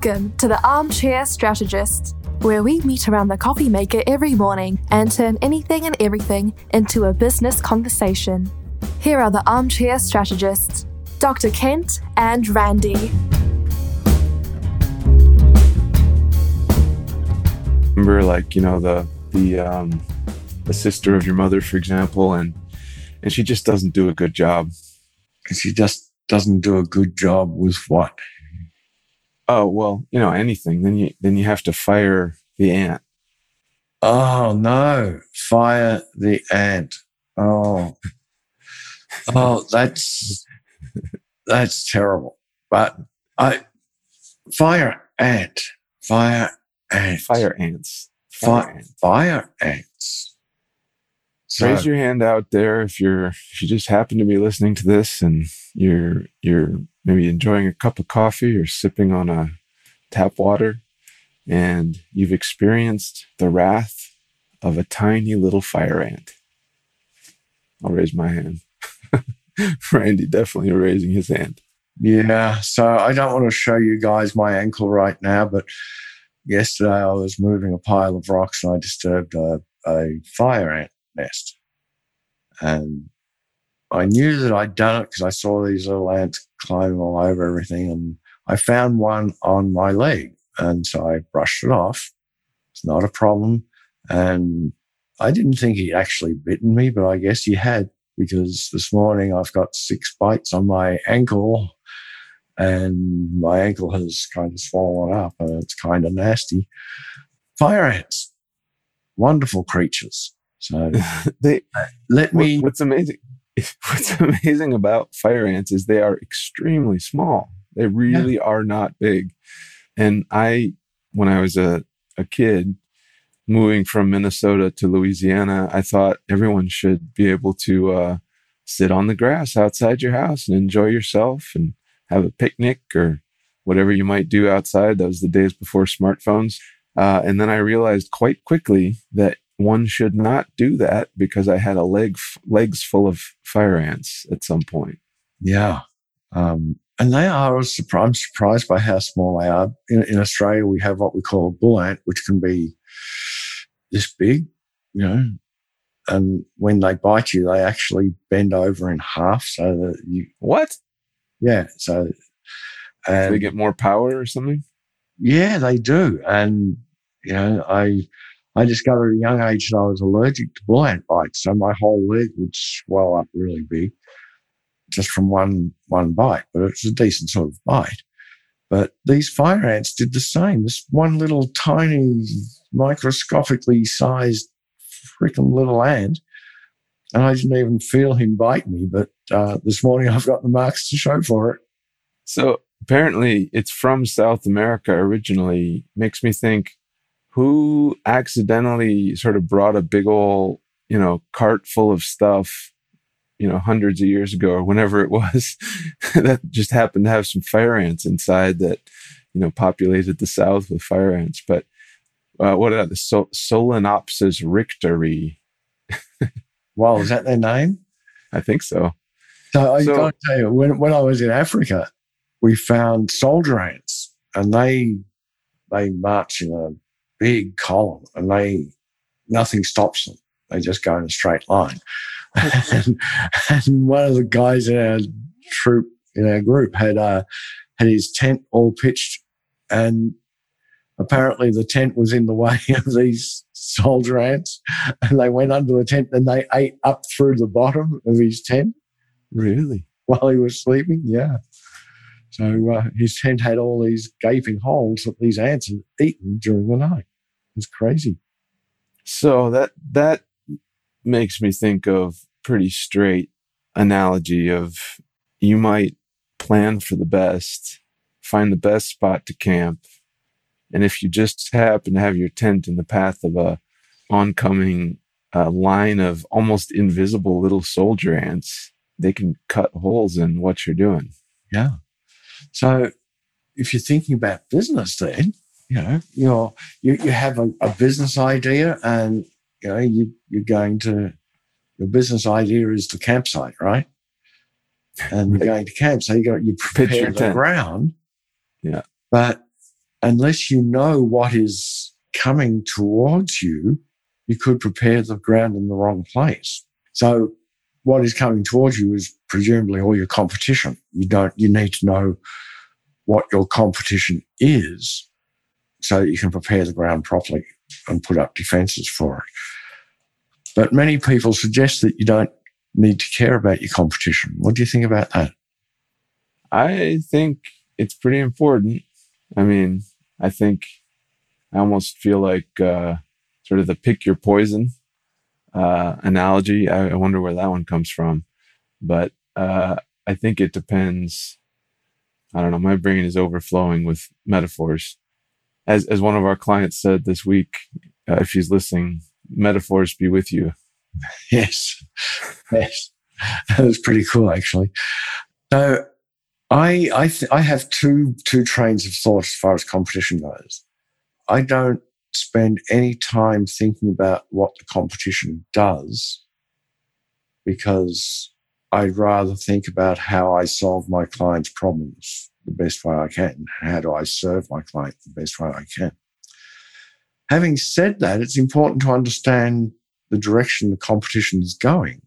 Welcome to the Armchair Strategist, where we meet around the coffee maker every morning and turn anything and everything into a business conversation. Here are the Armchair Strategists, Dr. Kent and Randy. Remember, like you know the the um, the sister of your mother, for example, and and she just doesn't do a good job. She just doesn't do a good job with what? Oh well, you know anything. Then you then you have to fire the ant. Oh no! Fire the ant. Oh, oh, that's that's terrible. But I fire ant, fire ant, Fire ants. fire, ants. fire ants. So, Raise your hand out there if you're if you just happen to be listening to this and you're you're maybe enjoying a cup of coffee or sipping on a tap water and you've experienced the wrath of a tiny little fire ant. I'll raise my hand. Randy definitely raising his hand. Yeah, so I don't want to show you guys my ankle right now, but yesterday I was moving a pile of rocks and I disturbed a, a fire ant nest. And I knew that I'd done it because I saw these little ants climbing all over everything. And I found one on my leg. And so I brushed it off. It's not a problem. And I didn't think he'd actually bitten me, but I guess he had because this morning I've got six bites on my ankle and my ankle has kind of swollen up and it's kind of nasty. Fire ants, wonderful creatures. So they let me, what's amazing what's amazing about fire ants is they are extremely small. They really are not big. And i when i was a, a kid moving from minnesota to louisiana i thought everyone should be able to uh, sit on the grass outside your house and enjoy yourself and have a picnic or whatever you might do outside. That was the days before smartphones. Uh, and then i realized quite quickly that one should not do that because I had a leg legs full of fire ants at some point. yeah. Um, and they are, I was surprised, I'm surprised by how small they are. In, in Australia, we have what we call a bull ant, which can be this big, you know, and when they bite you, they actually bend over in half so that you, What? yeah. So, and they get more power or something? Yeah, they do. And, you know, I, I discovered at a young age that I was allergic to bull ant bites. So my whole leg would swell up really big just from one, one bite, but it's a decent sort of bite. But these fire ants did the same. This one little tiny, microscopically sized freaking little ant. And I didn't even feel him bite me, but uh, this morning I've got the marks to show for it. So apparently it's from South America originally. Makes me think who accidentally sort of brought a big old, you know, cart full of stuff, you know, hundreds of years ago or whenever it was that just happened to have some fire ants inside that, you know, populated the South with fire ants. But uh, what are the Sol- Solenopsis richteri? Wow, is that their name? I think so. So I So- got to tell you, when, when I was in Africa, we found soldier ants, and they they march in a big column, and they nothing stops them. They just go in a straight line. and, and one of the guys in our troop in our group had uh, had his tent all pitched, and apparently the tent was in the way of these soldier ants, and they went under the tent and they ate up through the bottom of his tent Really? while he was sleeping. Yeah. So uh, his tent had all these gaping holes that these ants had eaten during the night. It's crazy. So that that makes me think of pretty straight analogy of you might plan for the best, find the best spot to camp, and if you just happen to have your tent in the path of a oncoming uh, line of almost invisible little soldier ants, they can cut holes in what you're doing. Yeah. So if you're thinking about business, then you know you're you, you have a, a business idea, and you know you you're going to your business idea is the campsite, right? And you're going to camp, so you got you Pitch prepare your the tent. ground. Yeah. But unless you know what is coming towards you, you could prepare the ground in the wrong place. So what is coming towards you is presumably all your competition. You don't, you need to know what your competition is so that you can prepare the ground properly and put up defenses for it. But many people suggest that you don't need to care about your competition. What do you think about that? I think it's pretty important. I mean, I think I almost feel like uh, sort of the pick your poison uh, analogy. I, I, wonder where that one comes from. But uh, I think it depends. I don't know. My brain is overflowing with metaphors. As, as one of our clients said this week, uh, if she's listening, metaphors be with you. Yes. Yes. That was pretty cool, actually. So I I th- I have two two trains of thought as far as competition goes. I don't spend any time thinking about what the competition does because I'd rather think about how I solve my client's problems the best way I can. How do I serve my client the best way I can? Having said that, it's important to understand the direction the competition is going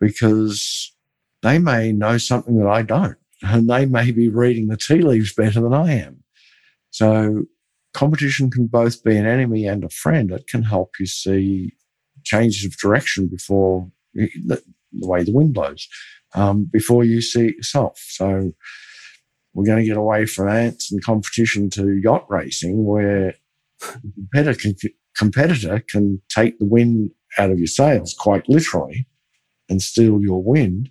because they may know something that I don't and they may be reading the tea leaves better than I am. So competition can both be an enemy and a friend. It can help you see changes of direction before the, the way the wind blows, um, before you see it yourself. So we're going to get away from ants and competition to yacht racing, where competitor can, competitor can take the wind out of your sails quite literally and steal your wind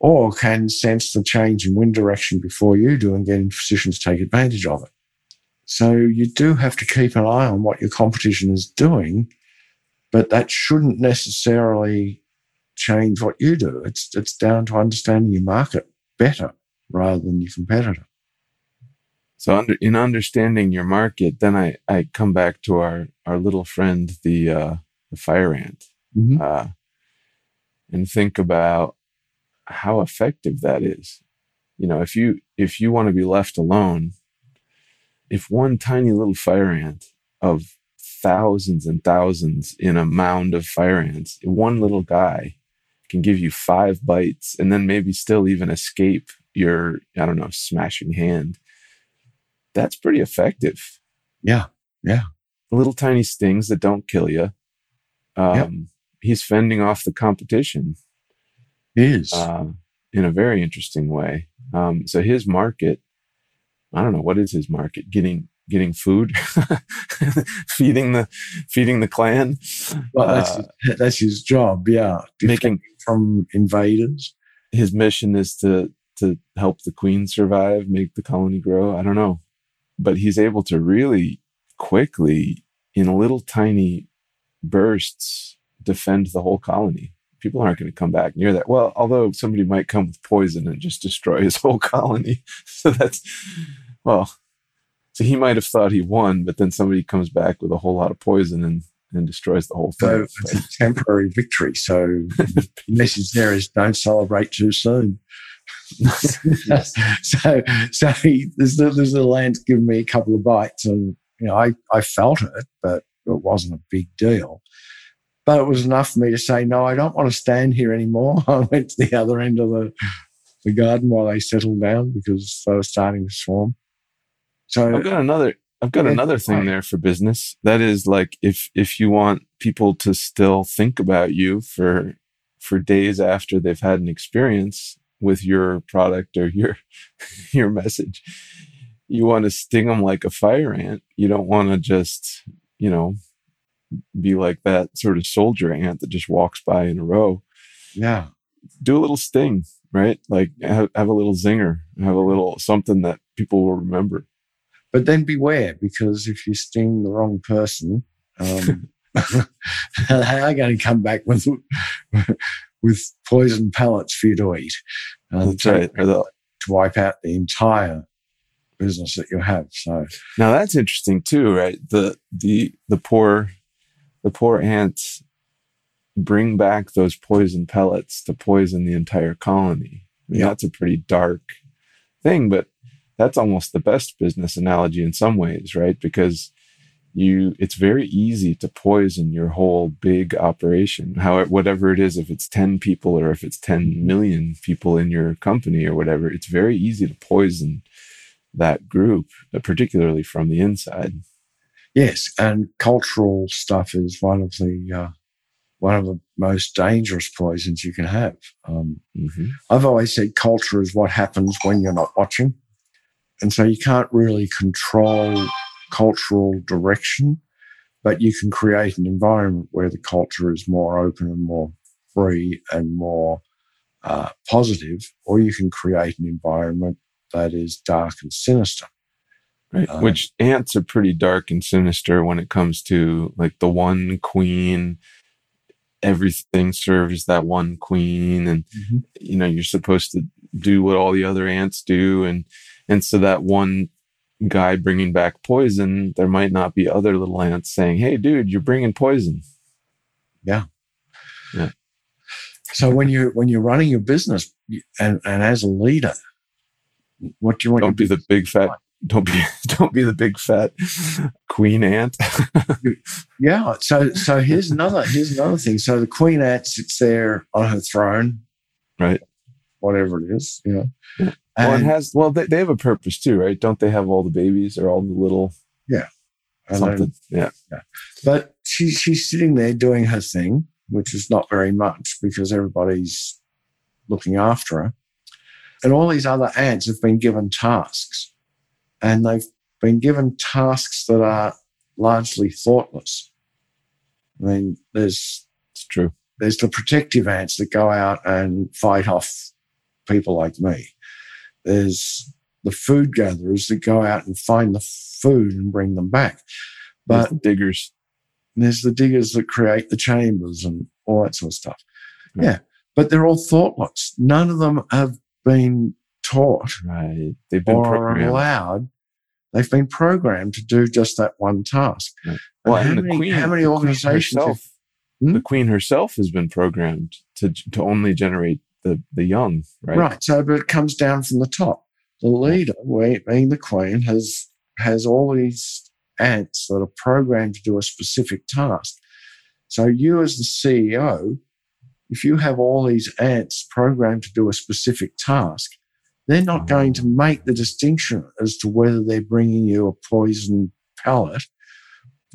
or can sense the change in wind direction before you do and get in position to take advantage of it. So you do have to keep an eye on what your competition is doing, but that shouldn't necessarily change what you do. It's, it's down to understanding your market better rather than your competitor. So under, in understanding your market, then I, I come back to our, our little friend, the, uh, the fire ant, mm-hmm. uh, and think about how effective that is. You know, if you if you want to be left alone, if one tiny little fire ant of thousands and thousands in a mound of fire ants, one little guy can give you five bites and then maybe still even escape your, I don't know, smashing hand. That's pretty effective. Yeah. Yeah. Little tiny stings that don't kill you. Um. He's fending off the competition He is uh, in a very interesting way. Um, so his market, I don't know what is his market. Getting getting food, feeding the feeding the clan. Well, that's uh, that's his job. Yeah, making from invaders. His mission is to to help the queen survive, make the colony grow. I don't know, but he's able to really quickly, in little tiny bursts, defend the whole colony people aren't going to come back near that. Well, although somebody might come with poison and just destroy his whole colony. So that's, well, so he might have thought he won, but then somebody comes back with a whole lot of poison and, and destroys the whole thing. So it's a temporary victory. So the message there is don't celebrate too soon. so, so he, there's the, there's the land's given me a couple of bites and, you know, I, I felt it, but it wasn't a big deal. But it was enough for me to say, no, I don't want to stand here anymore. I went to the other end of the, the garden while they settled down because they were starting to swarm. So I've got another I've got another thing there for business. That is like if if you want people to still think about you for for days after they've had an experience with your product or your your message, you want to sting them like a fire ant. You don't want to just, you know, be like that sort of soldier ant that just walks by in a row. Yeah. Do a little sting, right? Like have, have a little zinger, have a little something that people will remember. But then beware because if you sting the wrong person, um, they are going to come back with with poison pellets for you to eat. Uh, that's right. To wipe out the entire business that you have. So now that's interesting too, right? The the the poor the poor ants bring back those poison pellets to poison the entire colony. I mean, yep. That's a pretty dark thing, but that's almost the best business analogy in some ways, right? Because you it's very easy to poison your whole big operation how whatever it is if it's 10 people or if it's 10 million people in your company or whatever it's very easy to poison that group particularly from the inside yes and cultural stuff is one of the uh, one of the most dangerous poisons you can have um, mm-hmm. i've always said culture is what happens when you're not watching and so you can't really control cultural direction, but you can create an environment where the culture is more open and more free and more uh, positive, or you can create an environment that is dark and sinister. Right. Um, Which ants are pretty dark and sinister when it comes to like the one queen. Everything serves that one queen, and mm-hmm. you know you're supposed to do what all the other ants do, and and so that one guy bringing back poison, there might not be other little ants saying, "Hey, dude, you're bringing poison." Yeah, yeah. So when you when you're running your business and and as a leader, what do you want? Don't be the big fat. Don't be don't be the big fat queen ant. yeah. So so here's another here's another thing. So the queen ant sits there on her throne, right? Whatever it is, you know. Yeah. Well, it has. Well, they, they have a purpose too, right? Don't they have all the babies or all the little? Yeah. Something. yeah. yeah. But she she's sitting there doing her thing, which is not very much because everybody's looking after her, and all these other ants have been given tasks, and they've been given tasks that are largely thoughtless. I mean, there's it's true. There's the protective ants that go out and fight off people like me. There's the food gatherers that go out and find the food and bring them back. But the diggers. There's the diggers that create the chambers and all that sort of stuff. Right. Yeah. But they're all thoughtless. None of them have been taught. Right. They've been or programmed. allowed. They've been programmed to do just that one task. Right. Well, how, many, queen, how many organizations? Herself, have, hmm? The queen herself has been programmed to to only generate the the young, right? Right. So, but it comes down from the top. The leader, being the queen, has has all these ants that are programmed to do a specific task. So, you as the CEO, if you have all these ants programmed to do a specific task, they're not uh-huh. going to make the distinction as to whether they're bringing you a poison pellet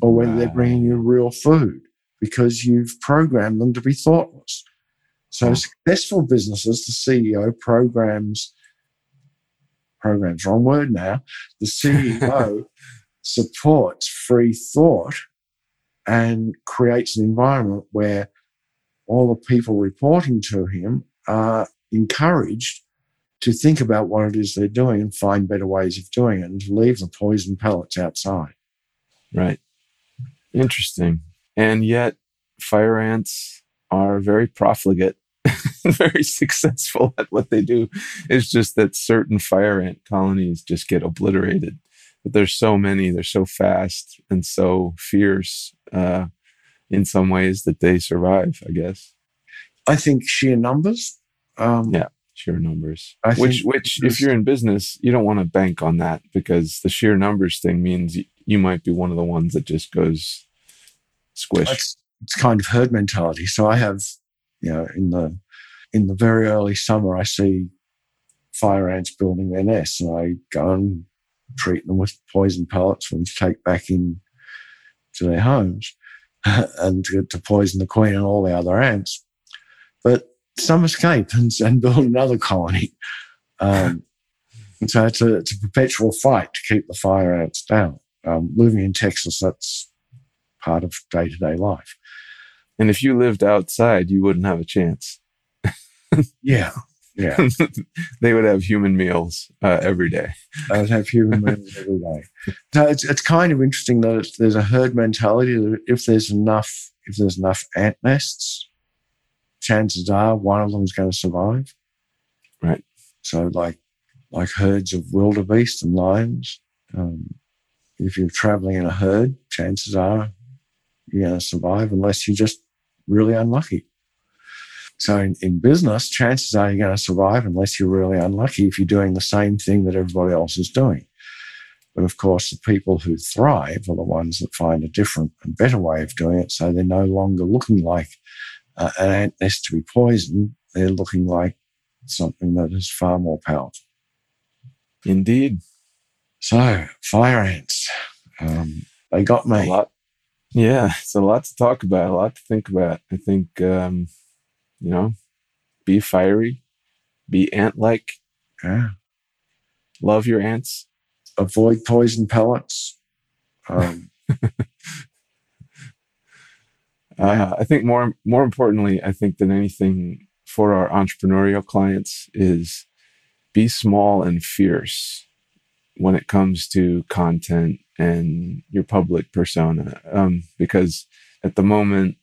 or whether they're bringing you real food because you've programmed them to be thoughtless. So successful businesses, the CEO programs, programs, wrong word now. The CEO supports free thought and creates an environment where all the people reporting to him are encouraged to think about what it is they're doing and find better ways of doing it and to leave the poison pellets outside. Right. Interesting. And yet, fire ants are very profligate, very successful at what they do. It's just that certain fire ant colonies just get obliterated. But there's so many, they're so fast and so fierce uh, in some ways that they survive, I guess. I think sheer numbers. Um, yeah, sheer numbers. I which, which, if you're in business, you don't want to bank on that because the sheer numbers thing means you, you might be one of the ones that just goes squish it's kind of herd mentality. So I have, you know, in the in the very early summer, I see fire ants building their nests, and I go and treat them with poison pellets to take back in to their homes and to, to, poison the queen and all the other ants. But some escape and, and build another colony. Um, and so it's a, it's a perpetual fight to keep the fire ants down. Um, living in Texas, that's part of day to day life. And if you lived outside, you wouldn't have a chance. yeah. Yeah. they would have human meals uh, every day. They would have human meals every day. So it's, it's kind of interesting that there's a herd mentality that if there's enough, if there's enough ant nests, chances are one of them is going to survive. Right. So like, like herds of wildebeest and lions, um, if you're traveling in a herd, chances are you're going to survive unless you just really unlucky. So in, in business, chances are you're going to survive unless you're really unlucky if you're doing the same thing that everybody else is doing. But of course, the people who thrive are the ones that find a different and better way of doing it. So they're no longer looking like uh, an ant nest to be poisoned. They're looking like something that is far more powerful. Indeed. So fire ants, um, they got me. Yeah, it's a lot to talk about, a lot to think about. I think, um, you know, be fiery, be ant like, Yeah. love your ants. Avoid poison pellets. Um, Uh, I think more more importantly, I think than anything for our entrepreneurial clients is be small and fierce when it comes to content and your public persona. Um, because at the moment,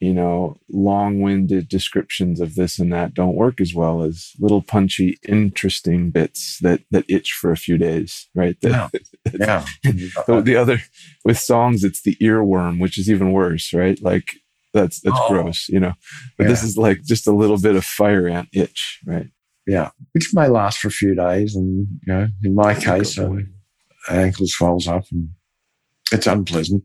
you know, long-winded descriptions of this and that don't work as well as little punchy, interesting bits that that itch for a few days, right? That- yeah. the, the other with songs it's the earworm which is even worse right like that's that's Oh. gross you know but this is like just a little bit of fire ant itch right yeah. Which may last for a few days. And, you know, in my case, Go uh, away. ankle up and it's unpleasant.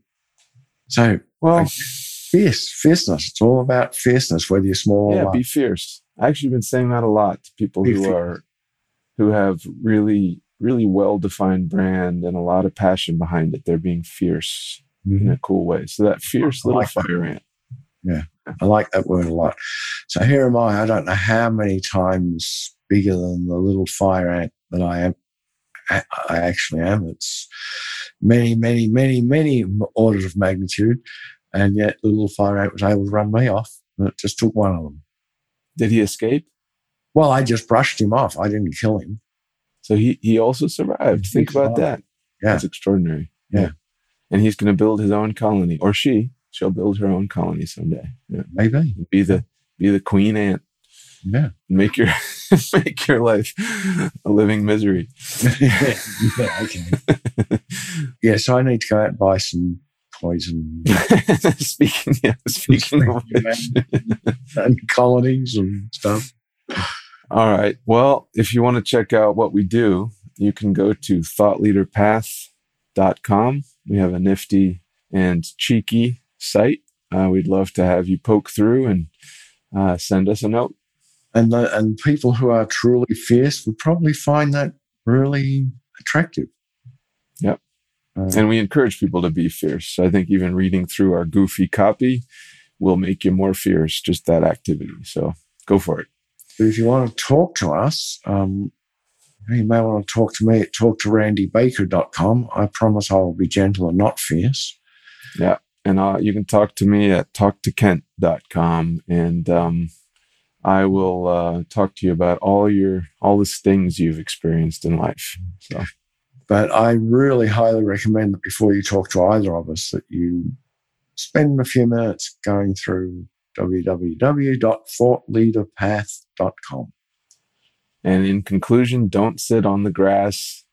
So well fierce, fierceness. It's all about fierceness, whether you're small yeah or be fierce I've actually been saying that a lot to people Be who fierce. are who have really really well defined brand and a lot of passion behind it they're being fierce in a cool way so that fierce I little like fire ant Yeah. I like that word a lot. So here am I. I don't know how many times bigger than the little fire ant that I am. I actually am. It's many, many, many, many orders of magnitude. And yet the little fire ant was able to run me off. And it just took one of them. did he escape Well, I just brushed him off. I didn't kill him. so he he also survived He think about that Yeah. that's extraordinary Yeah. and he's going to build his own colony or she she'll build her own colony someday yeah. Maybe. be the be the queen ant Yeah. make your make your life a living misery yeah, okay. yeah, so I need to go out and buy some poison speaking yeah, speaking of which. and colonies and stuff. all right well if you want to check out what we do you can go to thoughtleaderpath.com we have a nifty and cheeky site uh, we'd love to have you poke through and uh, send us a note and the, and people who are truly fierce would probably find that really attractive. Yep. Uh, And we encourage people to be fierce. I think even reading through our goofy copy will make you more fierce, just that activity. So go for it. if you want to talk to us, um, you may want to talk to me at talktorandybaker.com. I promise I will be gentle and not fierce. Yeah. And uh, you can talk to me at talktokent.com. And um, I will uh, talk to you about all your all the stings you've experienced in life. So But I really highly recommend that before you talk to either of us, that you spend a few minutes going through www.thoughtleaderpath.com. and in conclusion, don't sit on the grass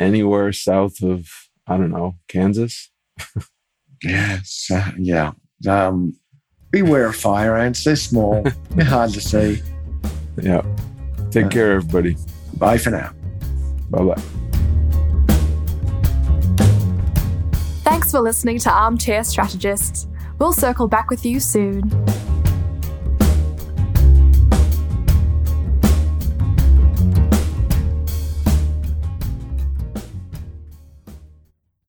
anywhere south of I don't know, Kansas. Yes, uh, yeah. Um, beware of fire ants. They're small. They're hard to see. Yeah. Take Uh, care, everybody. Bye for now. Bye bye. Thanks for listening to Armchair Strategists. We'll circle back with you soon.